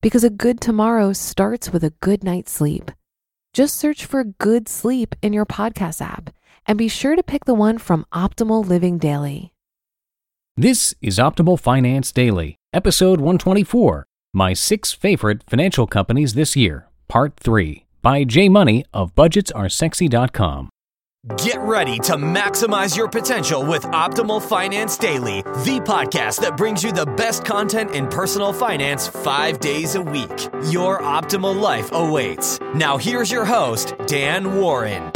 because a good tomorrow starts with a good night's sleep. Just search for Good Sleep in your podcast app and be sure to pick the one from Optimal Living Daily. This is Optimal Finance Daily, episode 124 My Six Favorite Financial Companies This Year, Part 3, by J. Money of BudgetsAreSexy.com. Get ready to maximize your potential with Optimal Finance Daily, the podcast that brings you the best content in personal finance five days a week. Your optimal life awaits. Now, here's your host, Dan Warren.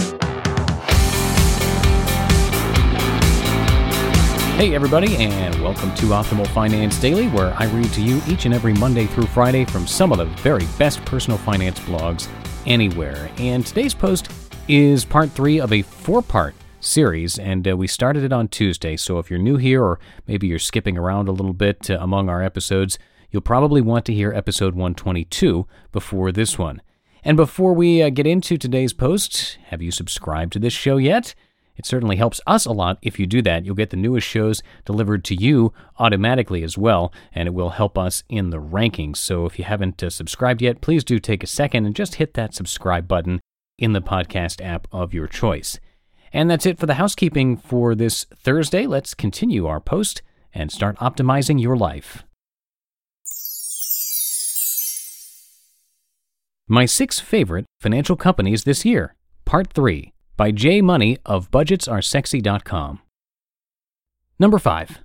Hey, everybody, and welcome to Optimal Finance Daily, where I read to you each and every Monday through Friday from some of the very best personal finance blogs anywhere. And today's post is part three of a four part series, and uh, we started it on Tuesday. So if you're new here, or maybe you're skipping around a little bit uh, among our episodes, you'll probably want to hear episode 122 before this one. And before we uh, get into today's post, have you subscribed to this show yet? It certainly helps us a lot if you do that. You'll get the newest shows delivered to you automatically as well, and it will help us in the rankings. So if you haven't uh, subscribed yet, please do take a second and just hit that subscribe button in the podcast app of your choice. And that's it for the housekeeping for this Thursday. Let's continue our post and start optimizing your life. My six favorite financial companies this year, Part 3 by J. Money of BudgetsAreSexy.com. Number 5.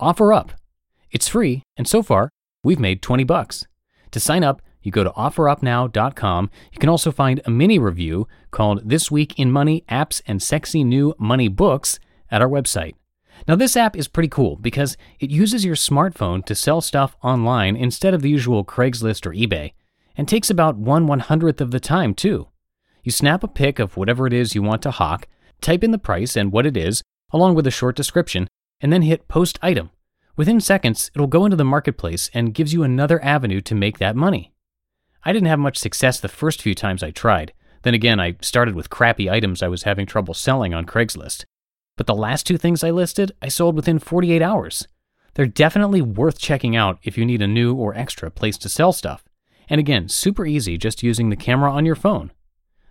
OfferUp. It's free, and so far, we've made 20 bucks. To sign up, you go to offerupnow.com. You can also find a mini review called This Week in Money Apps and Sexy New Money Books at our website. Now, this app is pretty cool because it uses your smartphone to sell stuff online instead of the usual Craigslist or eBay, and takes about one one hundredth of the time, too. You snap a pic of whatever it is you want to hawk, type in the price and what it is, along with a short description, and then hit Post Item. Within seconds, it'll go into the marketplace and gives you another avenue to make that money. I didn't have much success the first few times I tried. Then again, I started with crappy items I was having trouble selling on Craigslist. But the last two things I listed, I sold within 48 hours. They're definitely worth checking out if you need a new or extra place to sell stuff. And again, super easy just using the camera on your phone.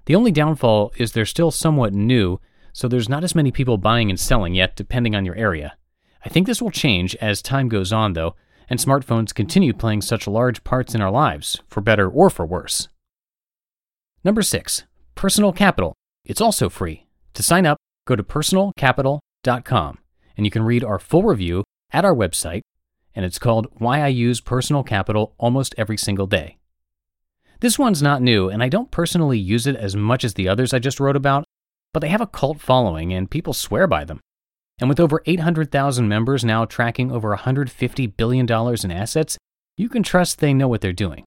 The only downfall is they're still somewhat new, so there's not as many people buying and selling yet, depending on your area. I think this will change as time goes on, though, and smartphones continue playing such large parts in our lives, for better or for worse. Number 6. Personal Capital. It's also free. To sign up, go to personalcapital.com, and you can read our full review at our website, and it's called Why I Use Personal Capital Almost Every Single Day. This one's not new, and I don't personally use it as much as the others I just wrote about, but they have a cult following and people swear by them. And with over 800,000 members now tracking over $150 billion in assets, you can trust they know what they're doing.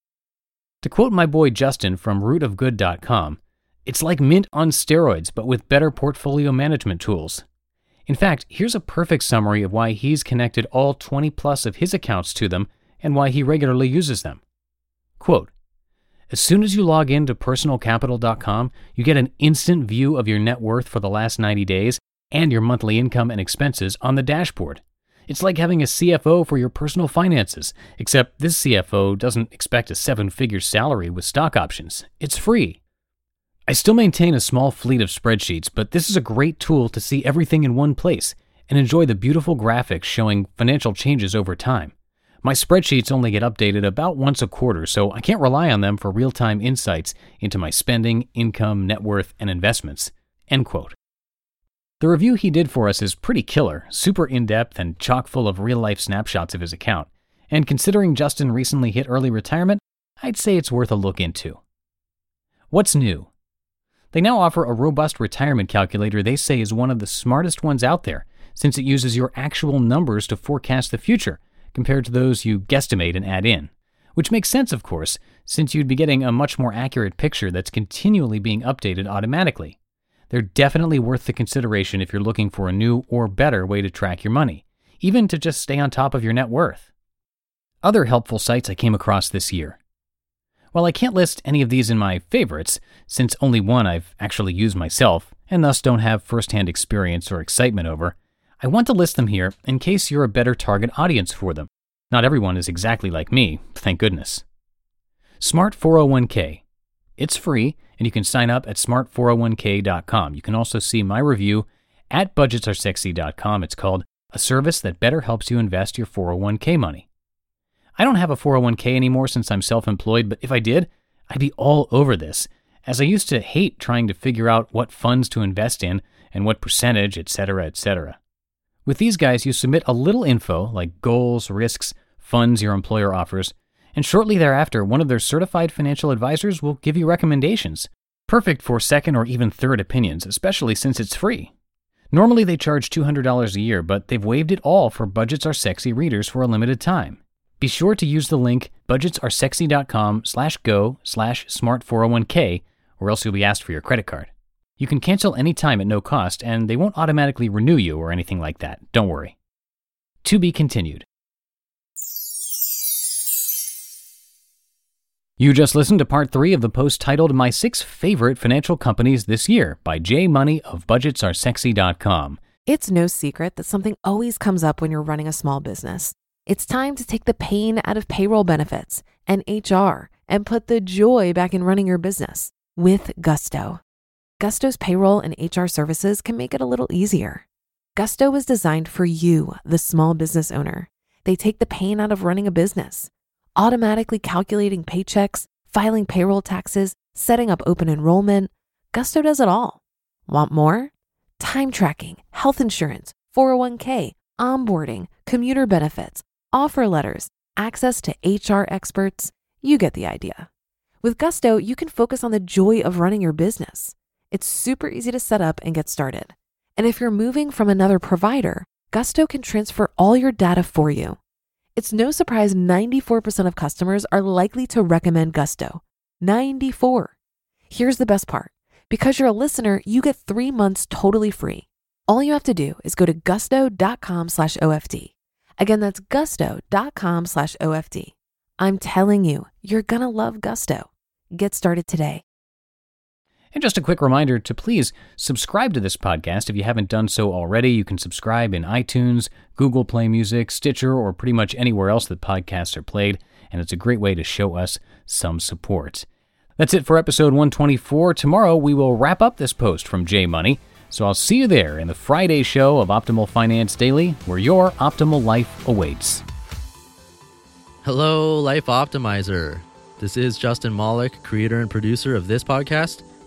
To quote my boy Justin from rootofgood.com, it's like mint on steroids, but with better portfolio management tools. In fact, here's a perfect summary of why he's connected all 20 plus of his accounts to them and why he regularly uses them. Quote, as soon as you log in to personalcapital.com, you get an instant view of your net worth for the last 90 days and your monthly income and expenses on the dashboard. It's like having a CFO for your personal finances, except this CFO doesn't expect a seven figure salary with stock options. It's free. I still maintain a small fleet of spreadsheets, but this is a great tool to see everything in one place and enjoy the beautiful graphics showing financial changes over time. My spreadsheets only get updated about once a quarter, so I can't rely on them for real time insights into my spending, income, net worth, and investments. End quote. The review he did for us is pretty killer, super in depth, and chock full of real life snapshots of his account. And considering Justin recently hit early retirement, I'd say it's worth a look into. What's new? They now offer a robust retirement calculator they say is one of the smartest ones out there, since it uses your actual numbers to forecast the future compared to those you guesstimate and add in. Which makes sense, of course, since you'd be getting a much more accurate picture that's continually being updated automatically. They're definitely worth the consideration if you're looking for a new or better way to track your money, even to just stay on top of your net worth. Other helpful sites I came across this year. While I can't list any of these in my favorites, since only one I've actually used myself, and thus don't have firsthand experience or excitement over, I want to list them here in case you're a better target audience for them. Not everyone is exactly like me, thank goodness. Smart 401k. It's free, and you can sign up at smart401k.com. You can also see my review at budgetsaresexy.com. It's called A Service That Better Helps You Invest Your 401k Money. I don't have a 401k anymore since I'm self employed, but if I did, I'd be all over this, as I used to hate trying to figure out what funds to invest in and what percentage, etc., etc. With these guys, you submit a little info like goals, risks, funds your employer offers, and shortly thereafter, one of their certified financial advisors will give you recommendations. Perfect for second or even third opinions, especially since it's free. Normally they charge $200 a year, but they've waived it all for Budgets Are Sexy readers for a limited time. Be sure to use the link budgetsaresexy.com slash go slash smart401k or else you'll be asked for your credit card. You can cancel any time at no cost, and they won't automatically renew you or anything like that. Don't worry. To be continued. You just listened to part three of the post titled My Six Favorite Financial Companies This Year by J. Money of BudgetsAreSexy.com. It's no secret that something always comes up when you're running a small business. It's time to take the pain out of payroll benefits and HR and put the joy back in running your business with Gusto. Gusto's payroll and HR services can make it a little easier. Gusto was designed for you, the small business owner. They take the pain out of running a business automatically calculating paychecks, filing payroll taxes, setting up open enrollment. Gusto does it all. Want more? Time tracking, health insurance, 401k, onboarding, commuter benefits, offer letters, access to HR experts. You get the idea. With Gusto, you can focus on the joy of running your business. It's super easy to set up and get started. And if you're moving from another provider, Gusto can transfer all your data for you it's no surprise 94% of customers are likely to recommend Gusto. 94. Here's the best part. Because you're a listener, you get three months totally free. All you have to do is go to gusto.com slash OFD. Again, that's gusto.com slash OFD. I'm telling you, you're gonna love Gusto. Get started today. And just a quick reminder to please subscribe to this podcast if you haven't done so already. You can subscribe in iTunes, Google Play Music, Stitcher, or pretty much anywhere else that podcasts are played, and it's a great way to show us some support. That's it for episode 124. Tomorrow we will wrap up this post from J Money. So I'll see you there in the Friday show of Optimal Finance Daily, where your optimal life awaits. Hello, Life Optimizer. This is Justin Malik, creator and producer of this podcast